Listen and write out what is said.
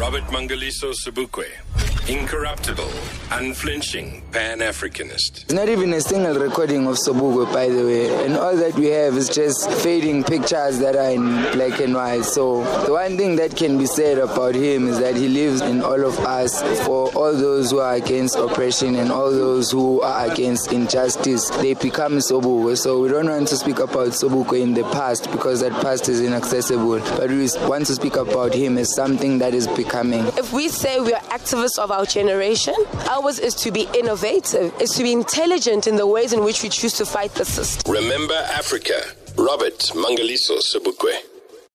Robert Mangaliso Sobukwe. Incorruptible, unflinching Pan Africanist. It's not even a single recording of Sobukwe, by the way. And all that we have is just fading pictures that are in black and white. So the one thing that can be said about him is that he lives in all of us for all those who are against oppression and all those who are against injustice. They become Sobukwe. So we don't want to speak about Sobukwe in the past because that past is inaccessible. But we want to speak about him as something that is becoming. If we say we are activists of our generation, ours is to be innovative, is to be intelligent in the ways in which we choose to fight the system. Remember Africa. Robert Mangaliso Sobukwe.